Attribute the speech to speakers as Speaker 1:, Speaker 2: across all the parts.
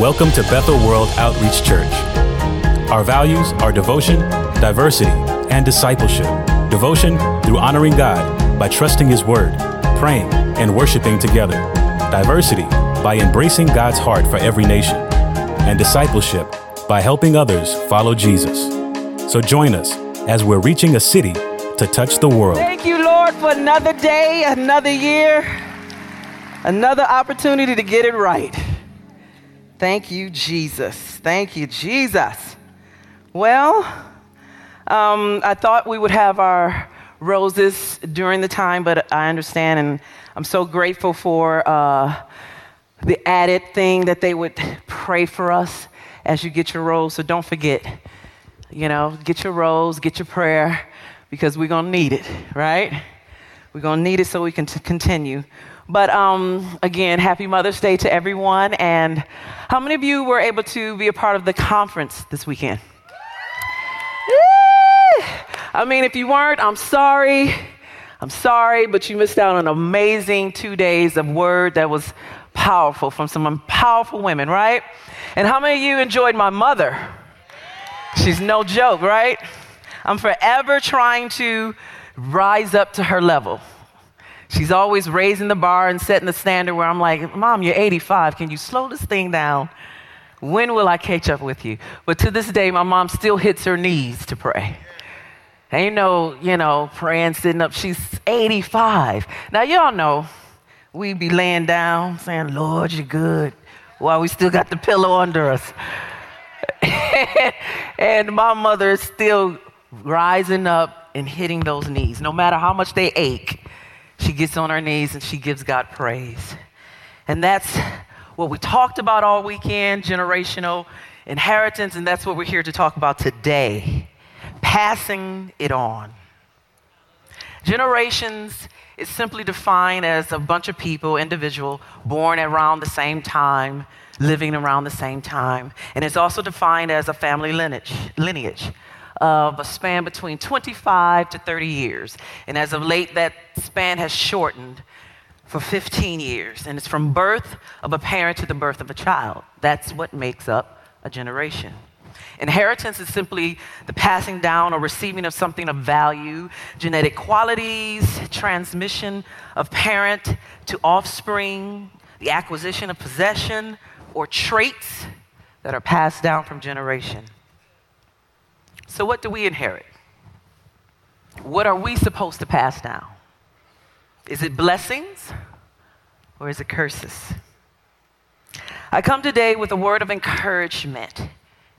Speaker 1: Welcome to Bethel World Outreach Church. Our values are devotion, diversity, and discipleship. Devotion through honoring God by trusting His Word, praying, and worshiping together. Diversity by embracing God's heart for every nation. And discipleship by helping others follow Jesus. So join us as we're reaching a city to touch the world.
Speaker 2: Thank you, Lord, for another day, another year, another opportunity to get it right. Thank you, Jesus. Thank you, Jesus. Well, um, I thought we would have our roses during the time, but I understand, and I'm so grateful for uh, the added thing that they would pray for us as you get your rose. So don't forget, you know, get your rose, get your prayer, because we're going to need it, right? We're going to need it so we can t- continue. But um, again, happy Mother's Day to everyone. And how many of you were able to be a part of the conference this weekend? I mean, if you weren't, I'm sorry. I'm sorry, but you missed out on amazing two days of word that was powerful from some powerful women, right? And how many of you enjoyed my mother? She's no joke, right? I'm forever trying to rise up to her level. She's always raising the bar and setting the standard where I'm like, Mom, you're 85. Can you slow this thing down? When will I catch up with you? But to this day, my mom still hits her knees to pray. Ain't no, you know, praying sitting up. She's 85. Now, y'all know we be laying down saying, Lord, you're good, while we still got the pillow under us. and my mother is still rising up and hitting those knees. No matter how much they ache, she gets on her knees and she gives God praise. And that's what we talked about all weekend generational inheritance, and that's what we're here to talk about today passing it on. Generations is simply defined as a bunch of people, individual, born around the same time, living around the same time. And it's also defined as a family lineage. lineage of a span between 25 to 30 years. And as of late, that span has shortened for 15 years. And it's from birth of a parent to the birth of a child. That's what makes up a generation. Inheritance is simply the passing down or receiving of something of value, genetic qualities, transmission of parent to offspring, the acquisition of possession or traits that are passed down from generation. So, what do we inherit? What are we supposed to pass down? Is it blessings or is it curses? I come today with a word of encouragement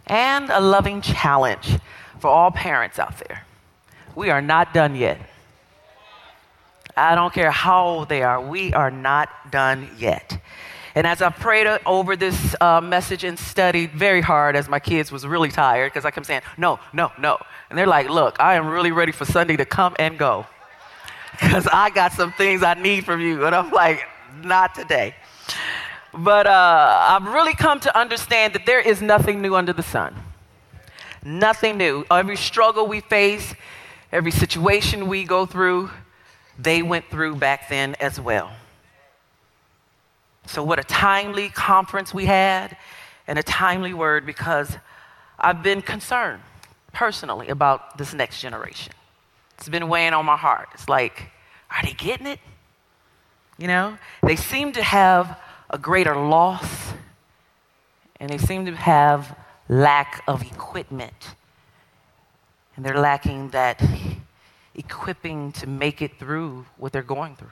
Speaker 2: and a loving challenge for all parents out there. We are not done yet. I don't care how old they are, we are not done yet. And as I prayed over this uh, message and studied very hard, as my kids was really tired, because I kept saying, no, no, no. And they're like, look, I am really ready for Sunday to come and go. Because I got some things I need from you. And I'm like, not today. But uh, I've really come to understand that there is nothing new under the sun. Nothing new. Every struggle we face, every situation we go through, they went through back then as well. So, what a timely conference we had and a timely word because I've been concerned personally about this next generation. It's been weighing on my heart. It's like, are they getting it? You know, they seem to have a greater loss and they seem to have lack of equipment. And they're lacking that equipping to make it through what they're going through.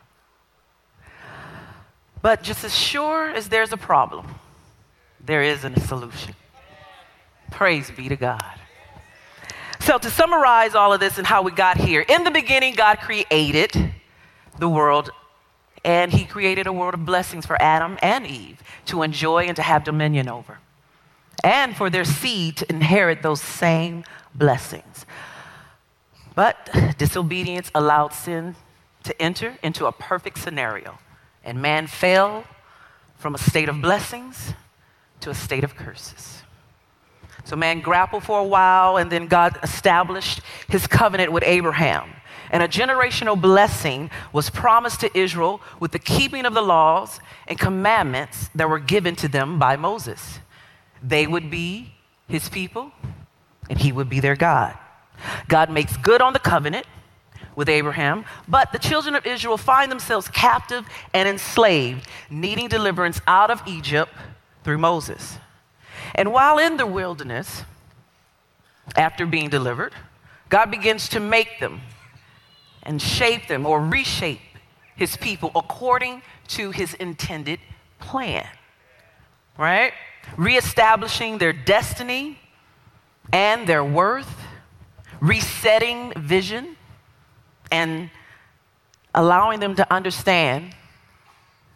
Speaker 2: But just as sure as there's a problem, there is a solution. Praise be to God. So, to summarize all of this and how we got here, in the beginning, God created the world, and He created a world of blessings for Adam and Eve to enjoy and to have dominion over, and for their seed to inherit those same blessings. But disobedience allowed sin to enter into a perfect scenario and man fell from a state of blessings to a state of curses. So man grappled for a while, and then God established his covenant with Abraham. And a generational blessing was promised to Israel with the keeping of the laws and commandments that were given to them by Moses. They would be his people, and he would be their God. God makes good on the covenant with Abraham, but the children of Israel find themselves captive and enslaved, needing deliverance out of Egypt through Moses. And while in the wilderness, after being delivered, God begins to make them and shape them or reshape his people according to his intended plan. Right? Reestablishing their destiny and their worth, resetting vision, and allowing them to understand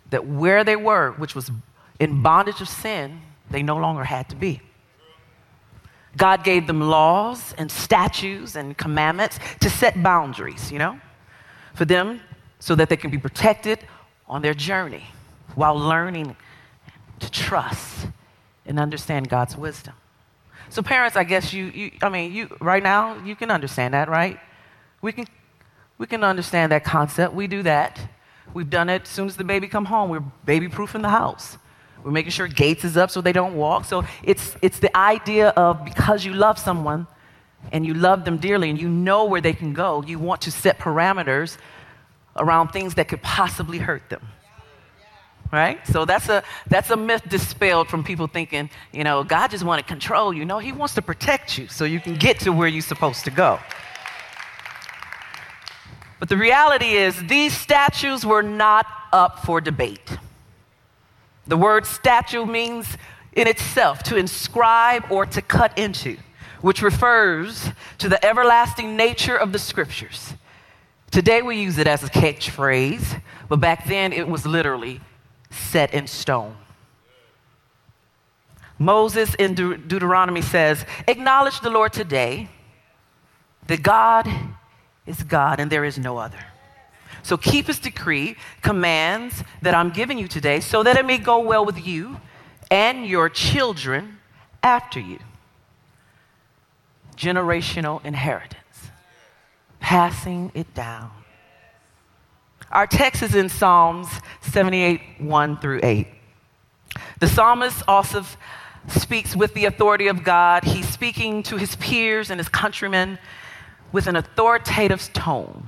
Speaker 2: that where they were, which was in bondage of sin, they no longer had to be. God gave them laws and statutes and commandments to set boundaries, you know, for them so that they can be protected on their journey while learning to trust and understand God's wisdom. So, parents, I guess you, you I mean, you, right now, you can understand that, right? We can, we can understand that concept. We do that. We've done it as soon as the baby come home. We're baby proof in the house. We're making sure gates is up so they don't walk. So it's, it's the idea of because you love someone and you love them dearly and you know where they can go, you want to set parameters around things that could possibly hurt them. Right? So that's a, that's a myth dispelled from people thinking, you know, God just want to control you. No, He wants to protect you so you can get to where you're supposed to go. But the reality is, these statues were not up for debate. The word statue means in itself to inscribe or to cut into, which refers to the everlasting nature of the scriptures. Today we use it as a catchphrase, but back then it was literally set in stone. Moses in De- Deuteronomy says, Acknowledge the Lord today, that God is God and there is no other. So keep his decree, commands that I'm giving you today, so that it may go well with you and your children after you. Generational inheritance, passing it down. Our text is in Psalms 78 1 through 8. The psalmist also speaks with the authority of God. He's speaking to his peers and his countrymen with an authoritative tone.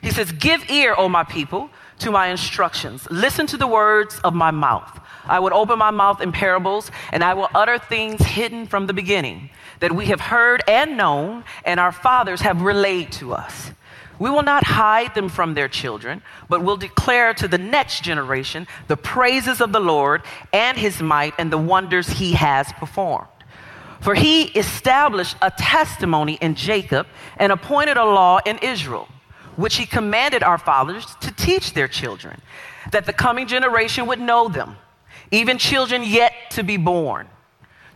Speaker 2: He says, Give ear, O my people, to my instructions. Listen to the words of my mouth. I would open my mouth in parables, and I will utter things hidden from the beginning that we have heard and known, and our fathers have relayed to us. We will not hide them from their children, but will declare to the next generation the praises of the Lord and his might and the wonders he has performed. For he established a testimony in Jacob and appointed a law in Israel which he commanded our fathers to teach their children, that the coming generation would know them, even children yet to be born,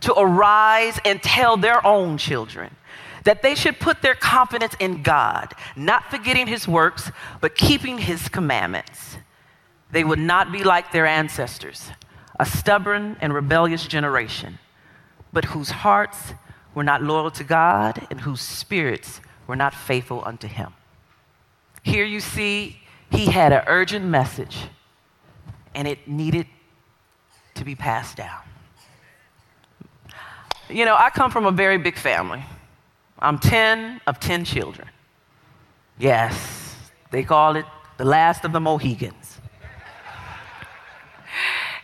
Speaker 2: to arise and tell their own children that they should put their confidence in God, not forgetting his works, but keeping his commandments. They would not be like their ancestors, a stubborn and rebellious generation, but whose hearts were not loyal to God and whose spirits were not faithful unto him. Here you see, he had an urgent message, and it needed to be passed down. You know, I come from a very big family. I'm 10 of 10 children. Yes, they call it the last of the Mohicans.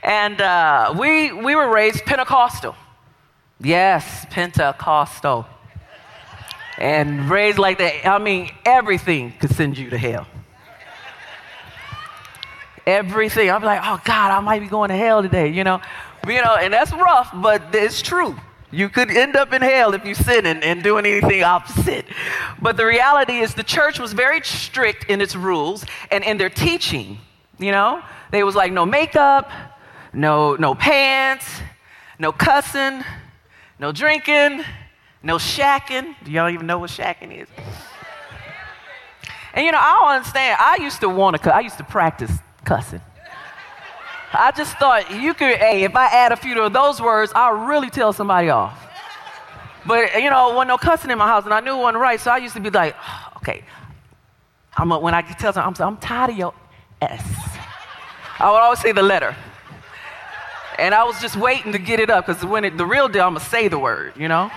Speaker 2: And uh, we, we were raised Pentecostal. Yes, Pentecostal and raised like that. I mean, everything could send you to hell. Everything. I'm like, oh God, I might be going to hell today, you know. You know, and that's rough, but it's true. You could end up in hell if you sin and, and doing anything opposite. But the reality is the church was very strict in its rules and in their teaching. You know? They was like no makeup, no no pants, no cussing, no drinking, no shacking. Do y'all even know what shacking is? And you know, I don't understand. I used to want to, I used to practice cussing. I just thought you could, hey, if I add a few of those words, I'll really tell somebody off. But you know, when no cussing in my house, and I knew it wasn't right, so I used to be like, okay. I'm a, when I tell someone, I'm, I'm tired of your S. I would always say the letter. And I was just waiting to get it up because when it, the real deal, I'm going to say the word, you know?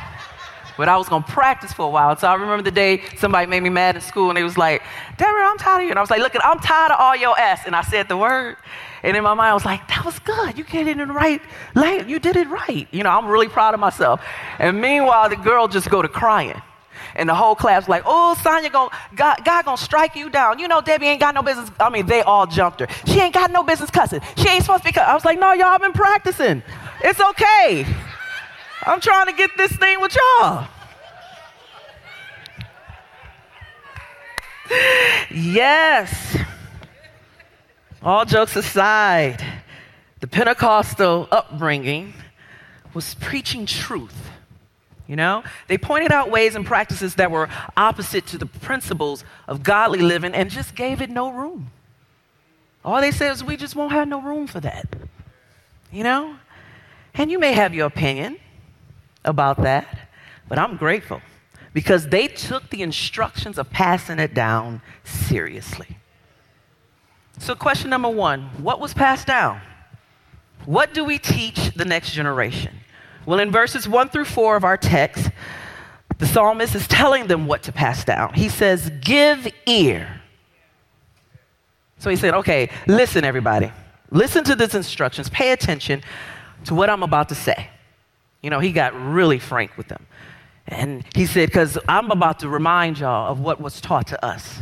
Speaker 2: But I was going to practice for a while. So I remember the day somebody made me mad in school and they was like, Deborah, I'm tired of you. And I was like, look, I'm tired of all your S. And I said the word. And in my mind, I was like, that was good. You get it in the right lane. You did it right. You know, I'm really proud of myself. And meanwhile, the girl just go to crying. And the whole class like, oh, Sonya, going God, God gonna strike you down. You know, Debbie ain't got no business. I mean, they all jumped her. She ain't got no business cussing. She ain't supposed to be cussing. I was like, no, y'all been practicing. It's okay. I'm trying to get this thing with y'all. Yes. All jokes aside, the Pentecostal upbringing was preaching truth. You know, they pointed out ways and practices that were opposite to the principles of godly living and just gave it no room. All they said is, we just won't have no room for that. You know? And you may have your opinion about that, but I'm grateful because they took the instructions of passing it down seriously. So, question number one what was passed down? What do we teach the next generation? Well, in verses one through four of our text, the psalmist is telling them what to pass down. He says, Give ear. So he said, Okay, listen, everybody. Listen to these instructions. Pay attention to what I'm about to say. You know, he got really frank with them. And he said, Because I'm about to remind y'all of what was taught to us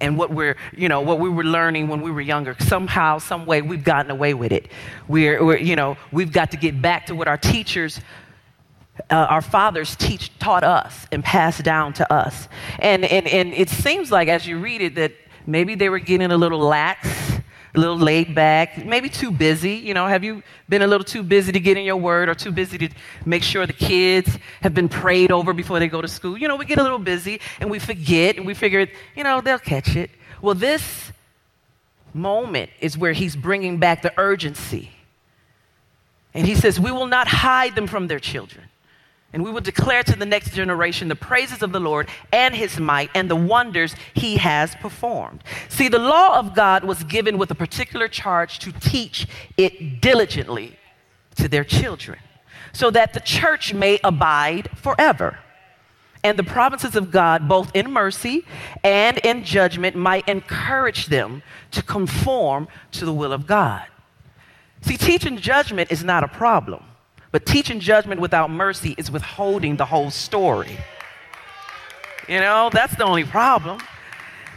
Speaker 2: and what we're, you know, what we were learning when we were younger. Somehow, some way, we've gotten away with it. We're, we're you know, we've got to get back to what our teachers, uh, our fathers teach, taught us and passed down to us. And, and, and it seems like as you read it that maybe they were getting a little lax a little laid back, maybe too busy. You know, have you been a little too busy to get in your word or too busy to make sure the kids have been prayed over before they go to school? You know, we get a little busy and we forget and we figure, you know, they'll catch it. Well, this moment is where he's bringing back the urgency. And he says, We will not hide them from their children and we will declare to the next generation the praises of the Lord and his might and the wonders he has performed. See, the law of God was given with a particular charge to teach it diligently to their children, so that the church may abide forever. And the provinces of God, both in mercy and in judgment, might encourage them to conform to the will of God. See, teaching judgment is not a problem. But teaching judgment without mercy is withholding the whole story. You know, that's the only problem.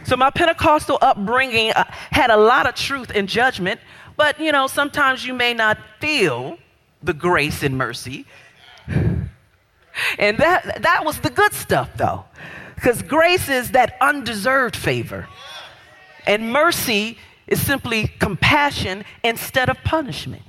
Speaker 2: So my Pentecostal upbringing uh, had a lot of truth and judgment, but you know, sometimes you may not feel the grace and mercy. And that that was the good stuff though. Cuz grace is that undeserved favor. And mercy is simply compassion instead of punishment.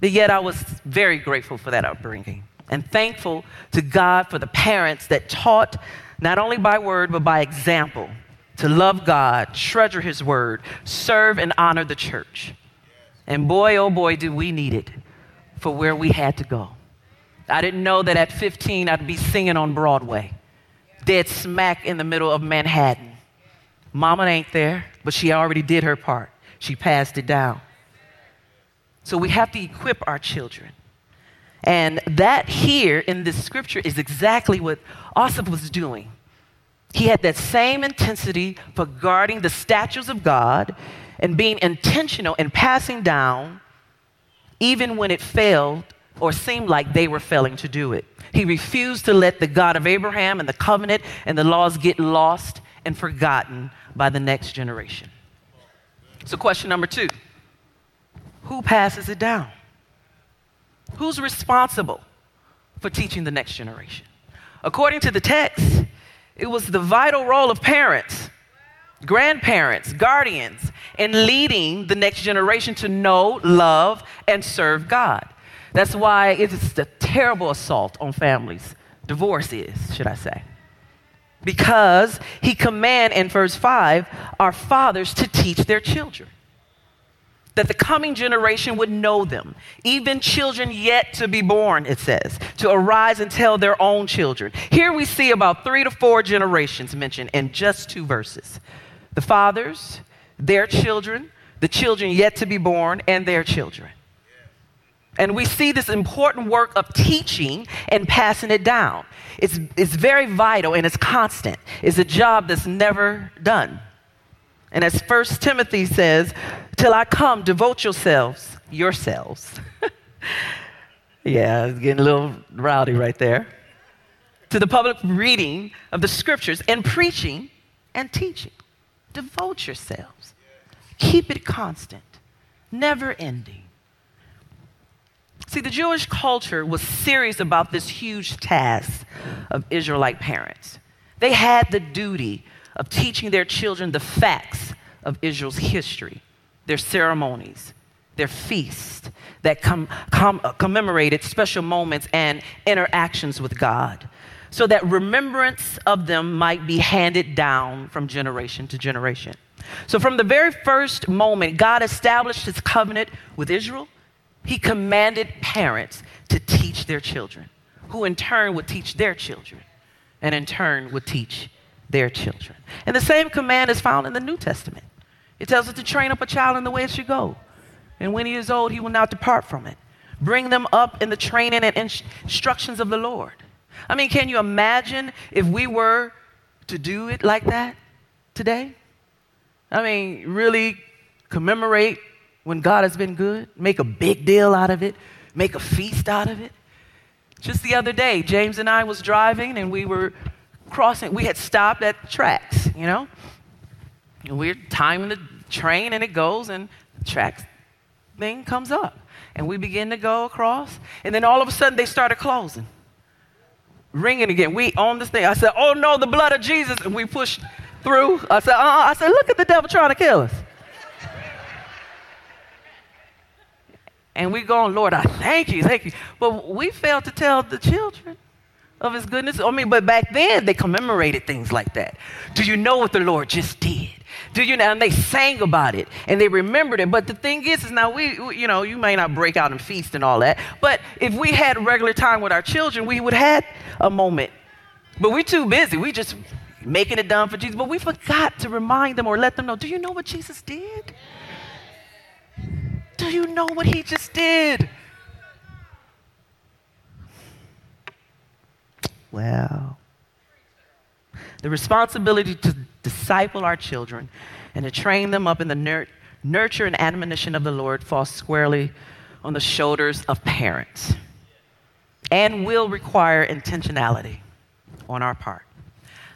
Speaker 2: But yet I was very grateful for that upbringing and thankful to God for the parents that taught not only by word but by example to love God, treasure His word, serve and honor the church. And boy, oh boy, did we need it for where we had to go. I didn't know that at 15 I'd be singing on Broadway, dead smack in the middle of Manhattan. Mama ain't there, but she already did her part. She passed it down. So we have to equip our children. And that here in this scripture is exactly what Asaph was doing. He had that same intensity for guarding the statues of God and being intentional in passing down, even when it failed or seemed like they were failing to do it. He refused to let the God of Abraham and the covenant and the laws get lost and forgotten by the next generation. So, question number two who passes it down? Who's responsible for teaching the next generation? According to the text, it was the vital role of parents, grandparents, guardians in leading the next generation to know, love, and serve God. That's why it's a terrible assault on families. Divorce is, should I say. Because he command in verse 5 our fathers to teach their children that the coming generation would know them, even children yet to be born, it says, to arise and tell their own children. Here we see about three to four generations mentioned in just two verses. The fathers, their children, the children yet to be born, and their children. And we see this important work of teaching and passing it down. It's, it's very vital and it's constant. It's a job that's never done. And as First Timothy says, till I come, devote yourselves, yourselves. yeah, it's getting a little rowdy right there. To the public reading of the scriptures and preaching and teaching. Devote yourselves. Keep it constant, never ending. See, the Jewish culture was serious about this huge task of Israelite parents. They had the duty of teaching their children the facts of Israel's history, their ceremonies, their feasts that com- com- uh, commemorated special moments and interactions with God, so that remembrance of them might be handed down from generation to generation. So, from the very first moment God established his covenant with Israel, he commanded parents to teach their children, who in turn would teach their children, and in turn would teach their children. And the same command is found in the New Testament. It tells us to train up a child in the way it should go. And when he is old, he will not depart from it. Bring them up in the training and instructions of the Lord. I mean, can you imagine if we were to do it like that today? I mean, really commemorate when God has been good, make a big deal out of it, make a feast out of it. Just the other day, James and I was driving and we were crossing, we had stopped at the tracks, you know? And we're timing the train and it goes and the tracks thing comes up. And we begin to go across. And then all of a sudden they started closing. Ringing again. We on this thing. I said, oh no, the blood of Jesus. And we pushed through. I said, uh-uh. I said, look at the devil trying to kill us. And we going, Lord, I thank you, thank you. But we failed to tell the children of his goodness. I mean, but back then they commemorated things like that. Do you know what the Lord just did? Do you know? And they sang about it and they remembered it. But the thing is, is now we, you know, you may not break out and feast and all that. But if we had regular time with our children, we would have a moment. But we're too busy. We just making it done for Jesus. But we forgot to remind them or let them know. Do you know what Jesus did? Do you know what he just did? Well, the responsibility to disciple our children and to train them up in the nur- nurture and admonition of the Lord falls squarely on the shoulders of parents and will require intentionality on our part.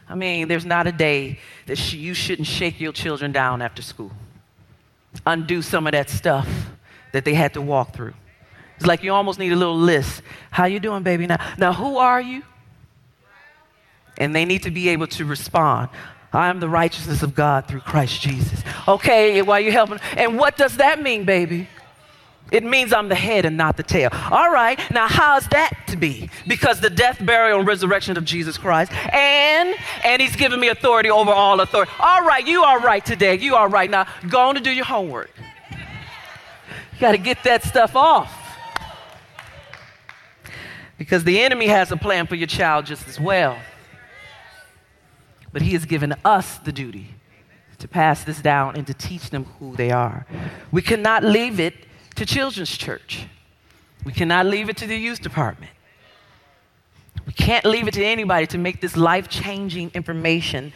Speaker 2: I mean, there's not a day that sh- you shouldn't shake your children down after school undo some of that stuff that they had to walk through. It's like you almost need a little list. How you doing, baby? Now, now who are you? And they need to be able to respond. I am the righteousness of God through Christ Jesus. Okay, while you're helping. And what does that mean, baby? It means I'm the head and not the tail. All right, now how's that to be? Because the death, burial, and resurrection of Jesus Christ, and and He's given me authority over all authority. All right, you are right today. You are right now. Go on to do your homework. You got to get that stuff off. Because the enemy has a plan for your child just as well. But He has given us the duty to pass this down and to teach them who they are. We cannot leave it to children's church. We cannot leave it to the youth department. We can't leave it to anybody to make this life changing information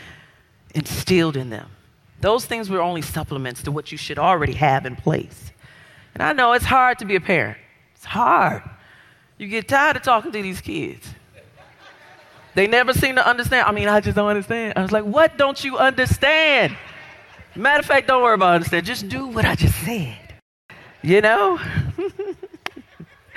Speaker 2: instilled in them. Those things were only supplements to what you should already have in place. And I know it's hard to be a parent, it's hard. You get tired of talking to these kids. They never seem to understand. I mean, I just don't understand. I was like, what don't you understand? Matter of fact, don't worry about understand. Just do what I just said. You know?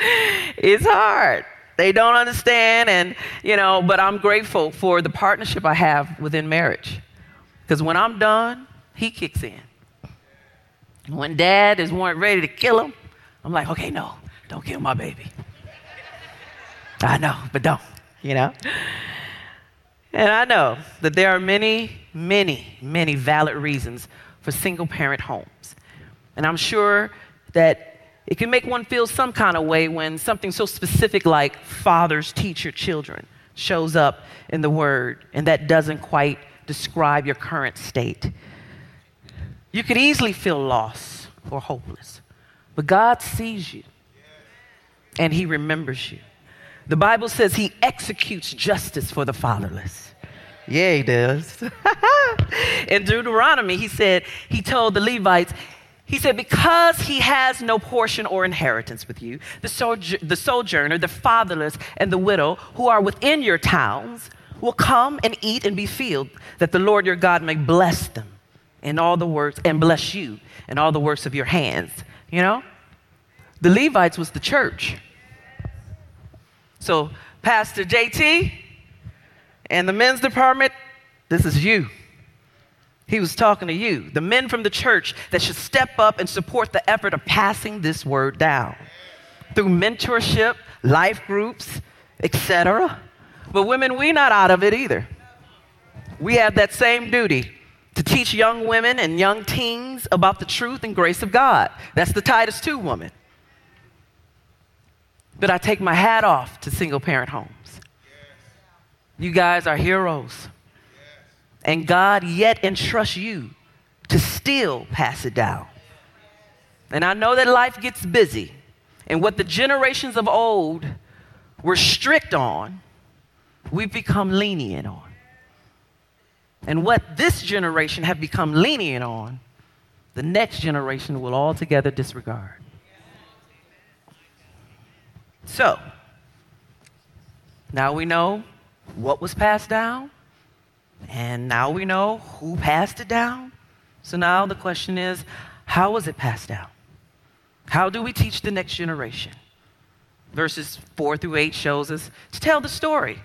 Speaker 2: it's hard. They don't understand, and, you know, but I'm grateful for the partnership I have within marriage. Because when I'm done, he kicks in. When dad is ready to kill him, I'm like, okay, no, don't kill my baby. I know, but don't, you know? And I know that there are many, many, many valid reasons for single parent homes. And I'm sure that it can make one feel some kind of way when something so specific like fathers teach your children shows up in the word and that doesn't quite describe your current state. You could easily feel lost or hopeless. But God sees you and He remembers you. The Bible says He executes justice for the fatherless. Yeah, He does. In Deuteronomy, He said, He told the Levites, he said, Because he has no portion or inheritance with you, the, sojour- the sojourner, the fatherless, and the widow who are within your towns will come and eat and be filled, that the Lord your God may bless them in all the works and bless you in all the works of your hands. You know? The Levites was the church. So, Pastor JT and the men's department, this is you. He was talking to you, the men from the church that should step up and support the effort of passing this word down through mentorship, life groups, etc. But women, we're not out of it either. We have that same duty to teach young women and young teens about the truth and grace of God. That's the Titus 2 woman. But I take my hat off to single parent homes. You guys are heroes. And God yet entrusts you to still pass it down. And I know that life gets busy. And what the generations of old were strict on, we've become lenient on. And what this generation have become lenient on, the next generation will altogether disregard. So, now we know what was passed down, and now we know who passed it down. So now the question is how was it passed down? How do we teach the next generation? Verses 4 through 8 shows us to tell the story.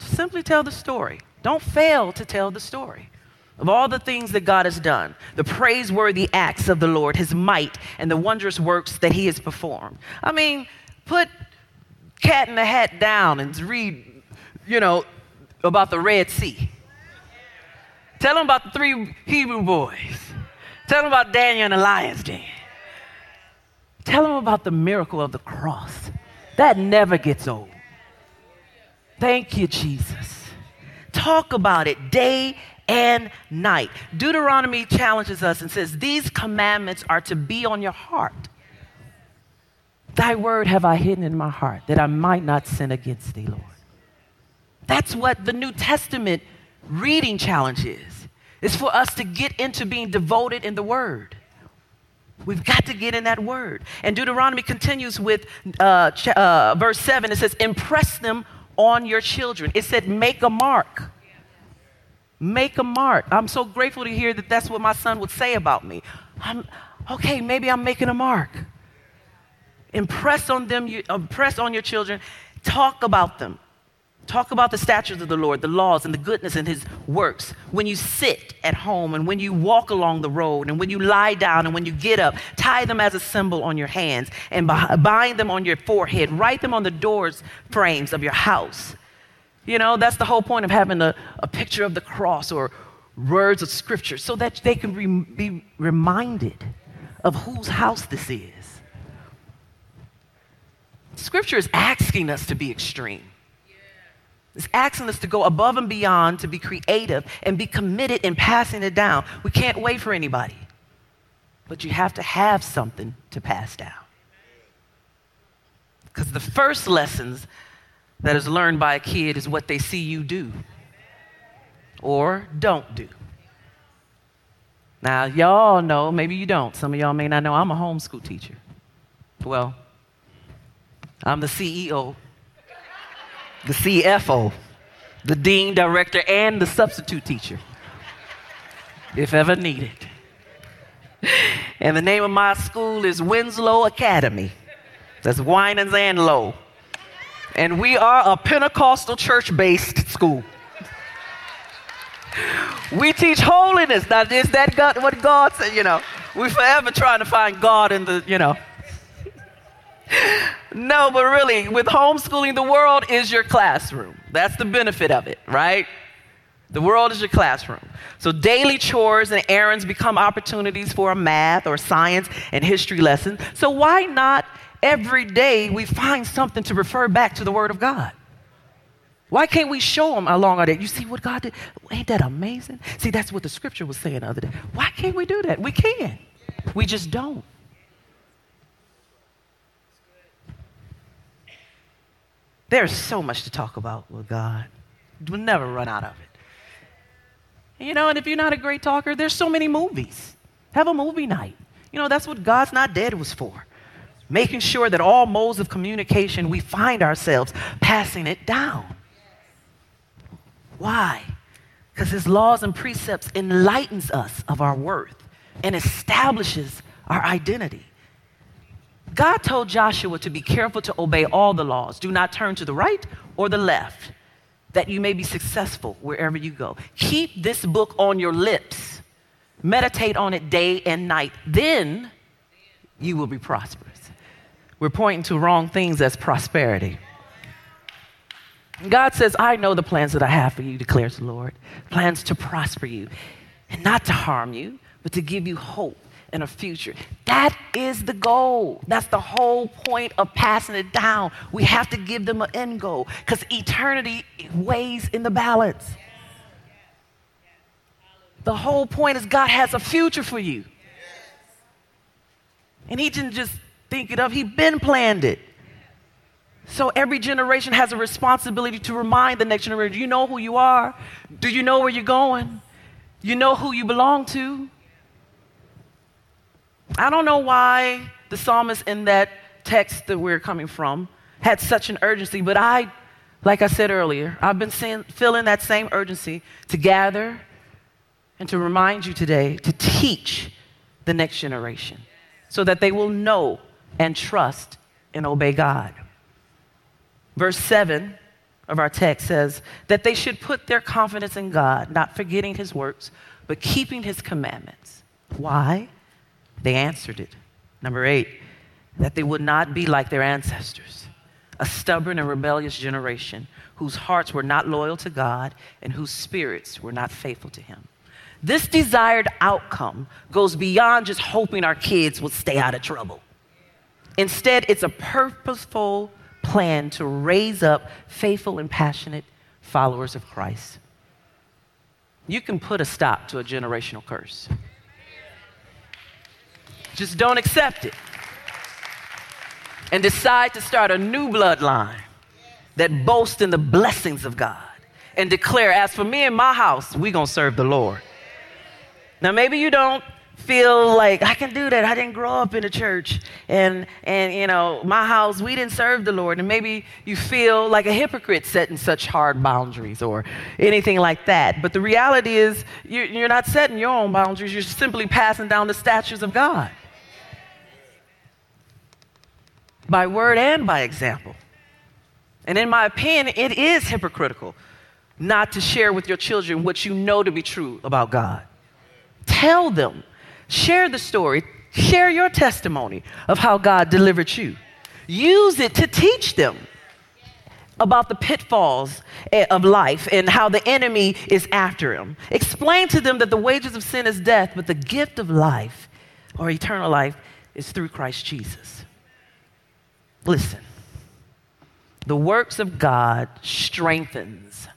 Speaker 2: To simply tell the story. Don't fail to tell the story of all the things that God has done, the praiseworthy acts of the Lord, his might, and the wondrous works that he has performed. I mean, put cat in the hat down and read, you know, about the Red Sea. Tell them about the three Hebrew boys. Tell them about Daniel and the lion's den. Tell them about the miracle of the cross. That never gets old. Thank you, Jesus. Talk about it day and night. Deuteronomy challenges us and says, These commandments are to be on your heart. Thy word have I hidden in my heart, that I might not sin against thee, Lord. That's what the New Testament reading challenge is. It's for us to get into being devoted in the Word. We've got to get in that Word. And Deuteronomy continues with uh, ch- uh, verse 7. It says, Impress them on your children. It said, Make a mark. Make a mark. I'm so grateful to hear that that's what my son would say about me. I'm, okay, maybe I'm making a mark. Impress on them, you, impress on your children. Talk about them. Talk about the statutes of the Lord, the laws, and the goodness and His works. When you sit at home, and when you walk along the road, and when you lie down, and when you get up, tie them as a symbol on your hands, and bind them on your forehead. Write them on the doors frames of your house. You know, that's the whole point of having a, a picture of the cross or words of scripture, so that they can re- be reminded of whose house this is. Scripture is asking us to be extreme. It's asking us to go above and beyond, to be creative and be committed in passing it down. We can't wait for anybody, but you have to have something to pass down. Because the first lessons that is learned by a kid is what they see you do or don't do. Now, y'all know, maybe you don't. Some of y'all may not know, I'm a homeschool teacher. Well, I'm the CEO the CFO, the dean, director, and the substitute teacher, if ever needed. And the name of my school is Winslow Academy. That's Winans and Lowe. And we are a Pentecostal church based school. We teach holiness. Now, is that God, what God said? You know, we're forever trying to find God in the, you know. No, but really, with homeschooling, the world is your classroom. That's the benefit of it, right? The world is your classroom. So daily chores and errands become opportunities for a math or science and history lesson. So why not every day we find something to refer back to the Word of God? Why can't we show them how long are they? You see what God did? Ain't that amazing? See, that's what the scripture was saying the other day. Why can't we do that? We can. We just don't. There's so much to talk about with God. We'll never run out of it. You know, and if you're not a great talker, there's so many movies. Have a movie night. You know, that's what God's Not Dead was for. Making sure that all modes of communication, we find ourselves passing it down. Why? Because his laws and precepts enlightens us of our worth and establishes our identity. God told Joshua to be careful to obey all the laws. Do not turn to the right or the left, that you may be successful wherever you go. Keep this book on your lips. Meditate on it day and night. Then you will be prosperous. We're pointing to wrong things as prosperity. God says, I know the plans that I have for you, declares the Lord. Plans to prosper you and not to harm you, but to give you hope and a future. That is the goal. That's the whole point of passing it down. We have to give them an end goal because eternity weighs in the balance. The whole point is God has a future for you. And He didn't just think it up, He been planned it. So every generation has a responsibility to remind the next generation do you know who you are? Do you know where you're going? You know who you belong to? I don't know why the psalmist in that text that we're coming from had such an urgency, but I, like I said earlier, I've been seeing, feeling that same urgency to gather and to remind you today to teach the next generation so that they will know and trust and obey God. Verse 7 of our text says that they should put their confidence in God, not forgetting his works, but keeping his commandments. Why? They answered it. Number eight, that they would not be like their ancestors, a stubborn and rebellious generation whose hearts were not loyal to God and whose spirits were not faithful to Him. This desired outcome goes beyond just hoping our kids will stay out of trouble. Instead, it's a purposeful plan to raise up faithful and passionate followers of Christ. You can put a stop to a generational curse. Just don't accept it. And decide to start a new bloodline that boasts in the blessings of God and declare, as for me and my house, we're going to serve the Lord. Now, maybe you don't feel like I can do that. I didn't grow up in a church and and you know, my house we didn't serve the Lord and maybe you feel like a hypocrite setting such hard boundaries or anything like that. But the reality is you're, you're not setting your own boundaries. You're simply passing down the statutes of God by word and by example. And in my opinion, it is hypocritical not to share with your children what you know to be true about God. Tell them, share the story, share your testimony of how God delivered you. Use it to teach them about the pitfalls of life and how the enemy is after him. Explain to them that the wages of sin is death, but the gift of life or eternal life is through Christ Jesus. Listen, the works of God strengthens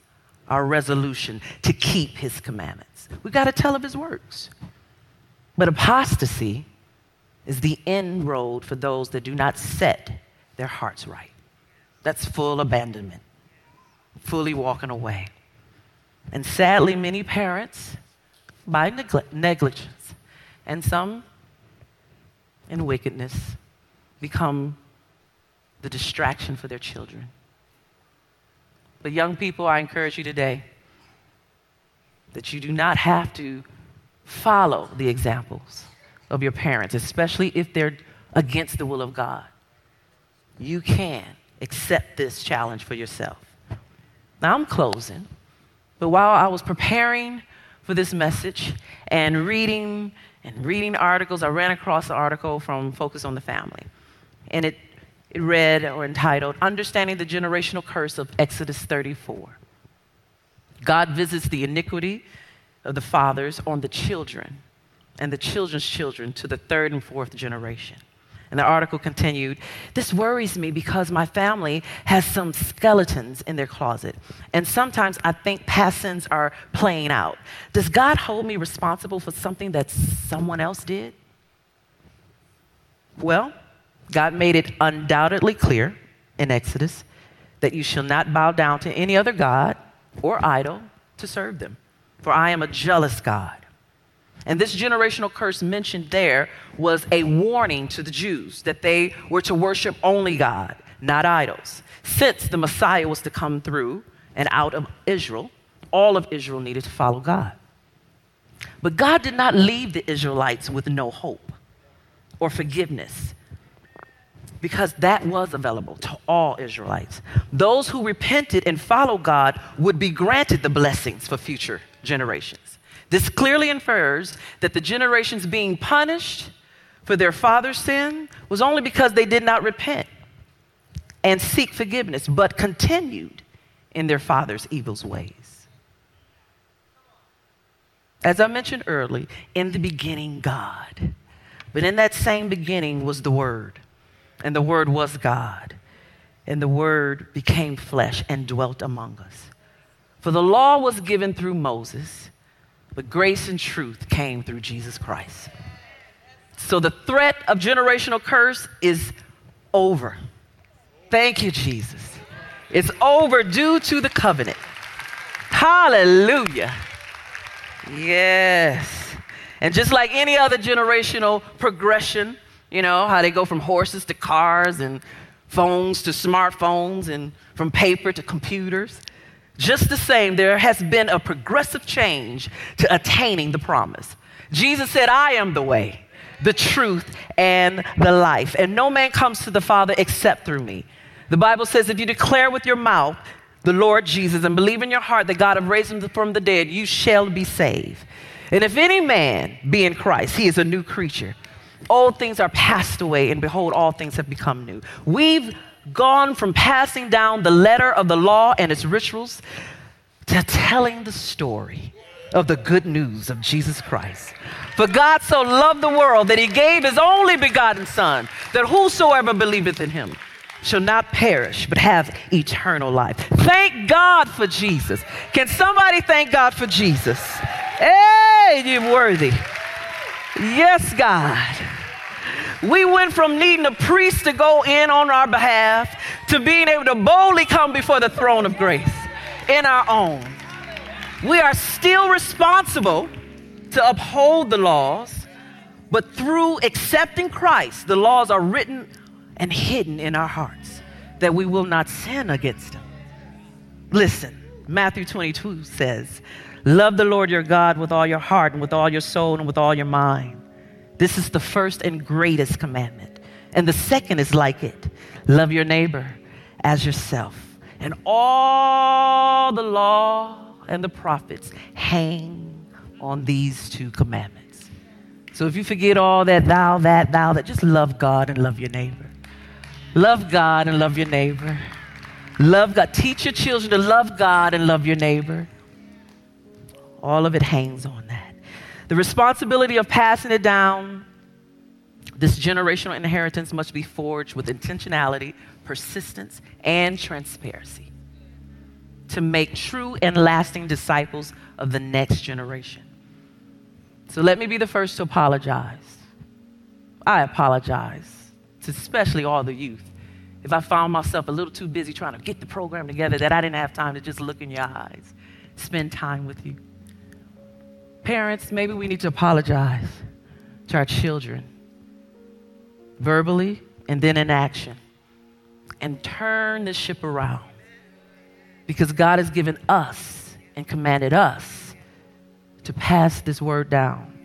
Speaker 2: our resolution to keep his commandments. We've got to tell of his works. But apostasy is the end road for those that do not set their hearts right. That's full abandonment, fully walking away. And sadly, many parents, by negligence and some in wickedness, become the distraction for their children. But, young people, I encourage you today that you do not have to follow the examples of your parents, especially if they're against the will of God. You can accept this challenge for yourself. Now, I'm closing, but while I was preparing for this message and reading and reading articles, I ran across an article from Focus on the Family. And it it read or entitled Understanding the Generational Curse of Exodus 34. God visits the iniquity of the fathers on the children and the children's children to the third and fourth generation. And the article continued This worries me because my family has some skeletons in their closet. And sometimes I think past sins are playing out. Does God hold me responsible for something that someone else did? Well, God made it undoubtedly clear in Exodus that you shall not bow down to any other God or idol to serve them, for I am a jealous God. And this generational curse mentioned there was a warning to the Jews that they were to worship only God, not idols. Since the Messiah was to come through and out of Israel, all of Israel needed to follow God. But God did not leave the Israelites with no hope or forgiveness because that was available to all Israelites. Those who repented and followed God would be granted the blessings for future generations. This clearly infers that the generations being punished for their father's sin was only because they did not repent and seek forgiveness, but continued in their father's evil ways. As I mentioned earlier, in the beginning, God. But in that same beginning was the Word and the Word was God. And the Word became flesh and dwelt among us. For the law was given through Moses, but grace and truth came through Jesus Christ. So the threat of generational curse is over. Thank you, Jesus. It's over due to the covenant. Hallelujah. Yes. And just like any other generational progression, you know, how they go from horses to cars and phones to smartphones and from paper to computers. Just the same, there has been a progressive change to attaining the promise. Jesus said, I am the way, the truth, and the life. And no man comes to the Father except through me. The Bible says, if you declare with your mouth the Lord Jesus and believe in your heart that God has raised him from the dead, you shall be saved. And if any man be in Christ, he is a new creature. Old things are passed away, and behold, all things have become new. We've gone from passing down the letter of the law and its rituals to telling the story of the good news of Jesus Christ. For God so loved the world that he gave his only begotten Son, that whosoever believeth in him shall not perish, but have eternal life. Thank God for Jesus. Can somebody thank God for Jesus? Hey, you're worthy. Yes, God. We went from needing a priest to go in on our behalf to being able to boldly come before the throne of grace in our own. We are still responsible to uphold the laws, but through accepting Christ, the laws are written and hidden in our hearts that we will not sin against them. Listen, Matthew 22 says, Love the Lord your God with all your heart and with all your soul and with all your mind. This is the first and greatest commandment. And the second is like it love your neighbor as yourself. And all the law and the prophets hang on these two commandments. So if you forget all that, thou, that, thou, that, just love God and love your neighbor. Love God and love your neighbor. Love God. Teach your children to love God and love your neighbor. All of it hangs on that. The responsibility of passing it down, this generational inheritance must be forged with intentionality, persistence, and transparency to make true and lasting disciples of the next generation. So let me be the first to apologize. I apologize to especially all the youth if I found myself a little too busy trying to get the program together that I didn't have time to just look in your eyes, spend time with you. Parents, maybe we need to apologize to our children verbally and then in action and turn the ship around because God has given us and commanded us to pass this word down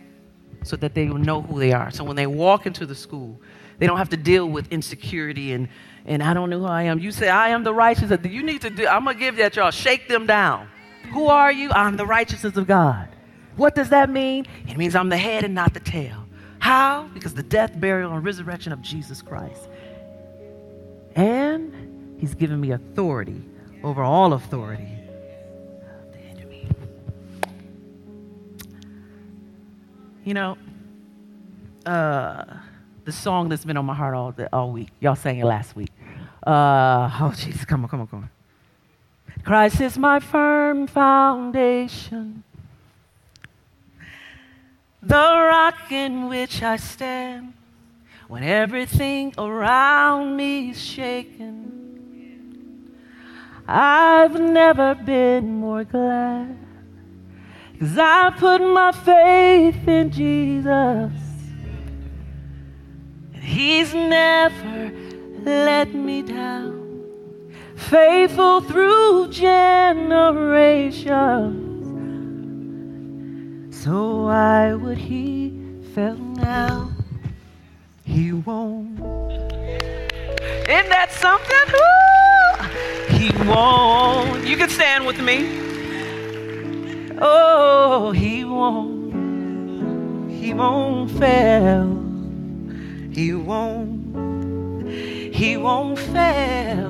Speaker 2: so that they will know who they are. So when they walk into the school, they don't have to deal with insecurity and, and I don't know who I am. You say, I am the righteousness. You need to do, I'm going to give that y'all. Shake them down. Who are you? I'm the righteousness of God. What does that mean? It means I'm the head and not the tail. How? Because the death, burial, and resurrection of Jesus Christ. And he's given me authority over all authority You know, uh, the song that's been on my heart all, the, all week. Y'all sang it last week. Uh, oh, Jesus, come on, come on, come on. Christ is my firm foundation the rock in which I stand. when everything around me is shaking. I've never been more glad. Cause I put my faith in Jesus. And He's never let me down. Faithful through generations. So why would He fail now? He won't. Isn't that something? Woo! He won't. You can stand with me. Oh, he won't. He won't fail. He won't. He won't fail.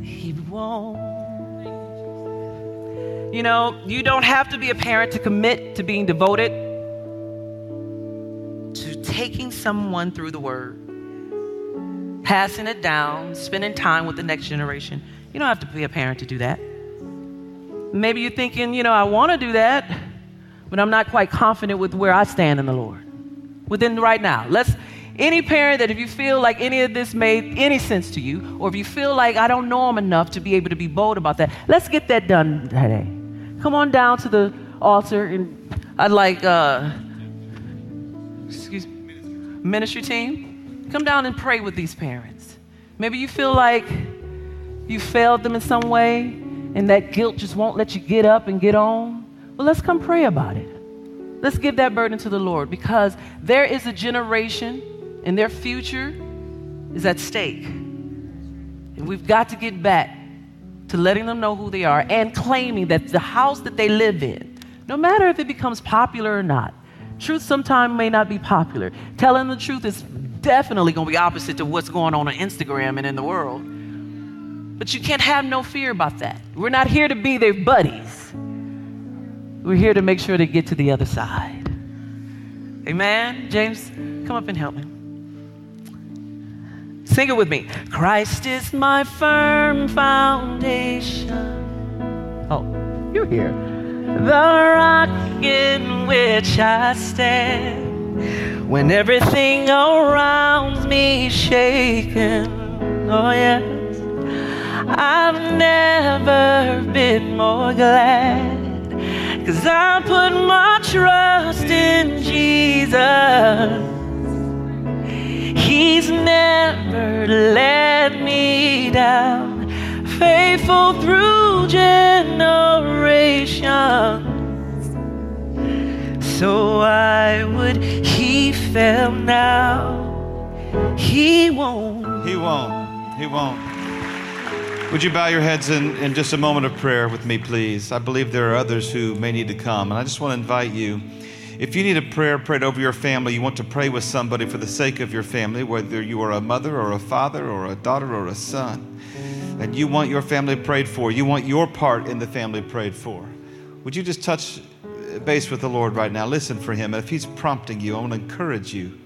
Speaker 2: He won't. You know, you don't have to be a parent to commit to being devoted to taking someone through the word, passing it down, spending time with the next generation. You don't have to be a parent to do that. Maybe you're thinking, you know, I want to do that, but I'm not quite confident with where I stand in the Lord. Within right now, let's any parent that if you feel like any of this made any sense to you, or if you feel like I don't know him enough to be able to be bold about that, let's get that done today. Come on down to the altar, and I'd like, uh, excuse me, ministry team, come down and pray with these parents. Maybe you feel like you failed them in some way, and that guilt just won't let you get up and get on, well, let's come pray about it. Let's give that burden to the Lord because there is a generation and their future is at stake. And we've got to get back to letting them know who they are and claiming that the house that they live in, no matter if it becomes popular or not, truth sometimes may not be popular. Telling the truth is definitely going to be opposite to what's going on on Instagram and in the world. But you can't have no fear about that. We're not here to be their buddies. We're here to make sure they get to the other side. Amen. James, come up and help me. Sing it with me. Christ is my firm foundation. Oh, you're here. The rock in which I stand. When everything around me shaken. Oh, yes. I've never been more glad. Cause I put my trust in Jesus. He's never let me down. Faithful through generations. So why would he fail now? He won't.
Speaker 3: He won't. He won't. Would you bow your heads in, in just a moment of prayer with me, please? I believe there are others who may need to come, and I just want to invite you. If you need a prayer prayed over your family, you want to pray with somebody for the sake of your family, whether you are a mother or a father or a daughter or a son, and you want your family prayed for, you want your part in the family prayed for, would you just touch base with the Lord right now? Listen for Him. And if He's prompting you, I want to encourage you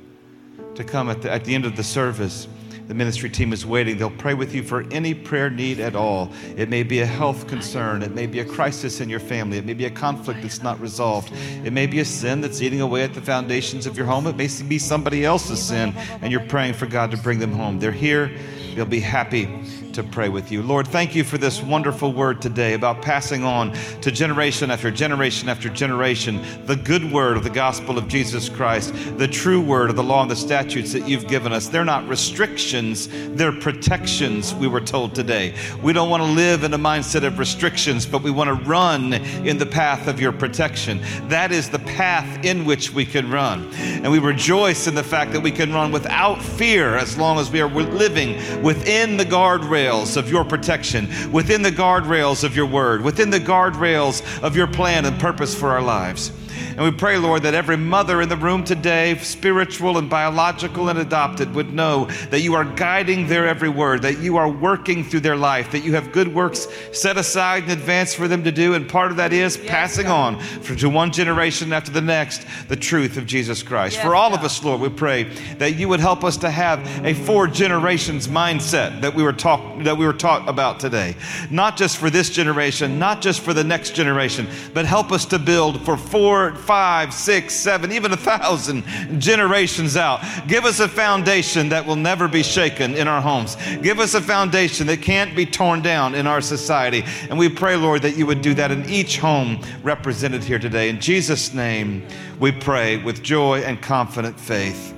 Speaker 3: to come at the, at the end of the service the ministry team is waiting. They'll pray with you for any prayer need at all. It may be a health concern, it may be a crisis in your family, it may be a conflict that's not resolved, it may be a sin that's eating away at the foundations of your home, it may be somebody else's sin, and you're praying for God to bring them home. They're here, they'll be happy to pray with you. Lord, thank you for this wonderful word today about passing on to generation after generation after generation the good word of the gospel of Jesus Christ, the true word of the law and the statutes that you've given us. They're not restrictions, they're protections, we were told today. We don't want to live in a mindset of restrictions, but we want to run in the path of your protection. That is the path in which we can run. And we rejoice in the fact that we can run without fear as long as we are living within the guardrail guardrails of your protection, within the guardrails of your word, within the guardrails of your plan and purpose for our lives. And we pray, Lord, that every mother in the room today, spiritual and biological and adopted, would know that you are guiding their every word, that you are working through their life, that you have good works set aside in advance for them to do. And part of that is yes, passing God. on to one generation after the next the truth of Jesus Christ. Yes, for all God. of us, Lord, we pray that you would help us to have a four generations mindset that we were taught that we were taught about today. Not just for this generation, not just for the next generation, but help us to build for four five, six, seven, even a thousand generations out. Give us a foundation that will never be shaken in our homes. Give us a foundation that can't be torn down in our society. And we pray, Lord, that you would do that in each home represented here today. In Jesus' name, we pray with joy and confident faith.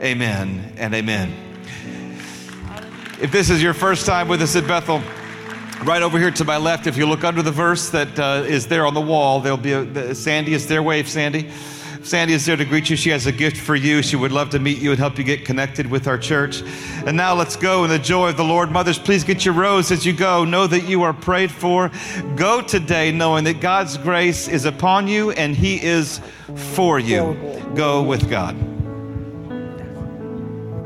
Speaker 3: Amen and amen. If this is your first time with us at Bethel, right over here to my left, if you look under the verse that uh, is there on the wall, there'll be a, Sandy is there. Wave, Sandy. Sandy is there to greet you. She has a gift for you. She would love to meet you and help you get connected with our church. And now let's go in the joy of the Lord. Mothers, please get your rose as you go. Know that you are prayed for. Go today knowing that God's grace is upon you and He is for you. Go with God.